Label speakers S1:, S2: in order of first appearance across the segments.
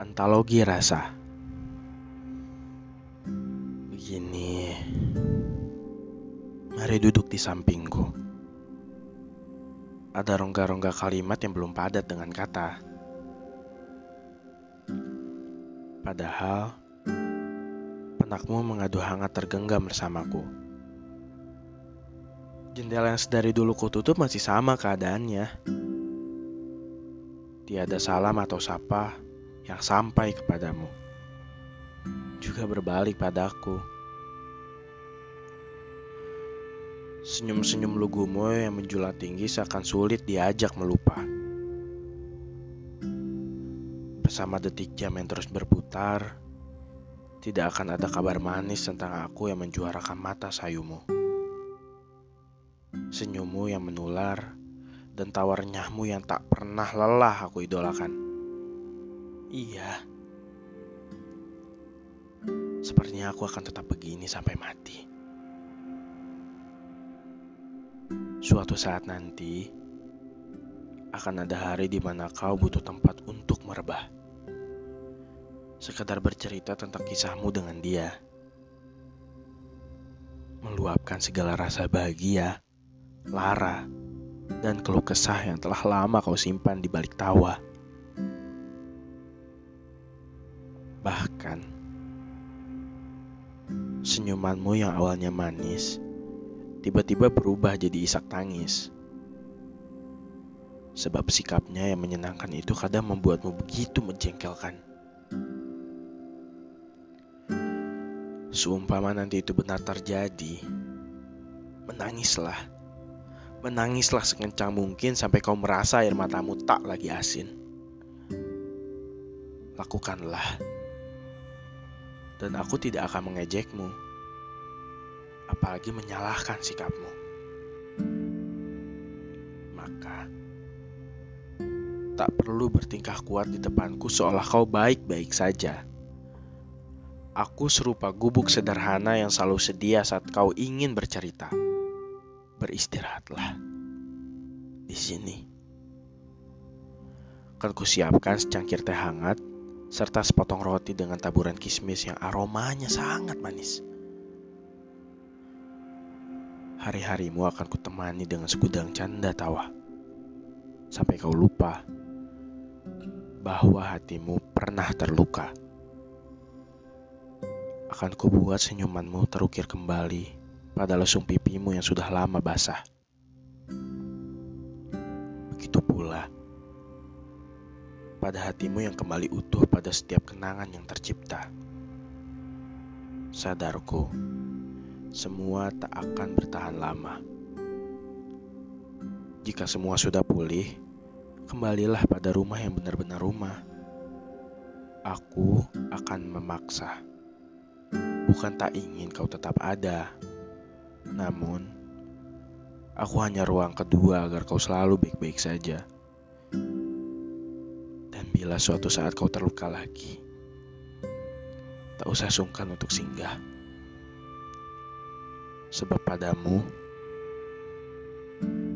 S1: Antologi rasa. Begini. Mari duduk di sampingku. Ada rongga-rongga kalimat yang belum padat dengan kata. Padahal penakmu mengadu hangat tergenggam bersamaku. Jendela yang sedari dulu kututup masih sama keadaannya. Tiada salam atau sapa yang sampai kepadamu. Juga berbalik padaku. Senyum-senyum lugumu yang menjulang tinggi seakan sulit diajak melupa. Bersama detik jam yang terus berputar, tidak akan ada kabar manis tentang aku yang menjuarakan mata sayumu. Senyummu yang menular, dan tawar nyahmu yang tak pernah lelah aku idolakan. Iya, sepertinya aku akan tetap begini sampai mati. Suatu saat nanti, akan ada hari di mana kau butuh tempat untuk merebah. Sekedar bercerita tentang kisahmu dengan dia. Meluapkan segala rasa bahagia, lara, dan keluh kesah yang telah lama kau simpan di balik tawa. Bahkan, senyumanmu yang awalnya manis, tiba-tiba berubah jadi isak tangis. Sebab sikapnya yang menyenangkan itu kadang membuatmu begitu menjengkelkan. Seumpama nanti itu benar terjadi, menangislah Menangislah sekencang mungkin sampai kau merasa air matamu tak lagi asin. Lakukanlah. Dan aku tidak akan mengejekmu. Apalagi menyalahkan sikapmu. Maka, tak perlu bertingkah kuat di depanku seolah kau baik-baik saja. Aku serupa gubuk sederhana yang selalu sedia saat kau ingin bercerita beristirahatlah di sini. Akan kusiapkan secangkir teh hangat serta sepotong roti dengan taburan kismis yang aromanya sangat manis. Hari-harimu akan kutemani dengan segudang canda tawa. Sampai kau lupa bahwa hatimu pernah terluka. Akan kubuat senyumanmu terukir kembali pada lesung pipimu yang sudah lama basah. Begitu pula pada hatimu yang kembali utuh pada setiap kenangan yang tercipta. Sadarku, semua tak akan bertahan lama. Jika semua sudah pulih, kembalilah pada rumah yang benar-benar rumah. Aku akan memaksa. Bukan tak ingin kau tetap ada, namun, aku hanya ruang kedua agar kau selalu baik-baik saja. Bila suatu saat kau terluka lagi, tak usah sungkan untuk singgah. Sebab padamu,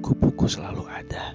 S1: kupuku selalu ada.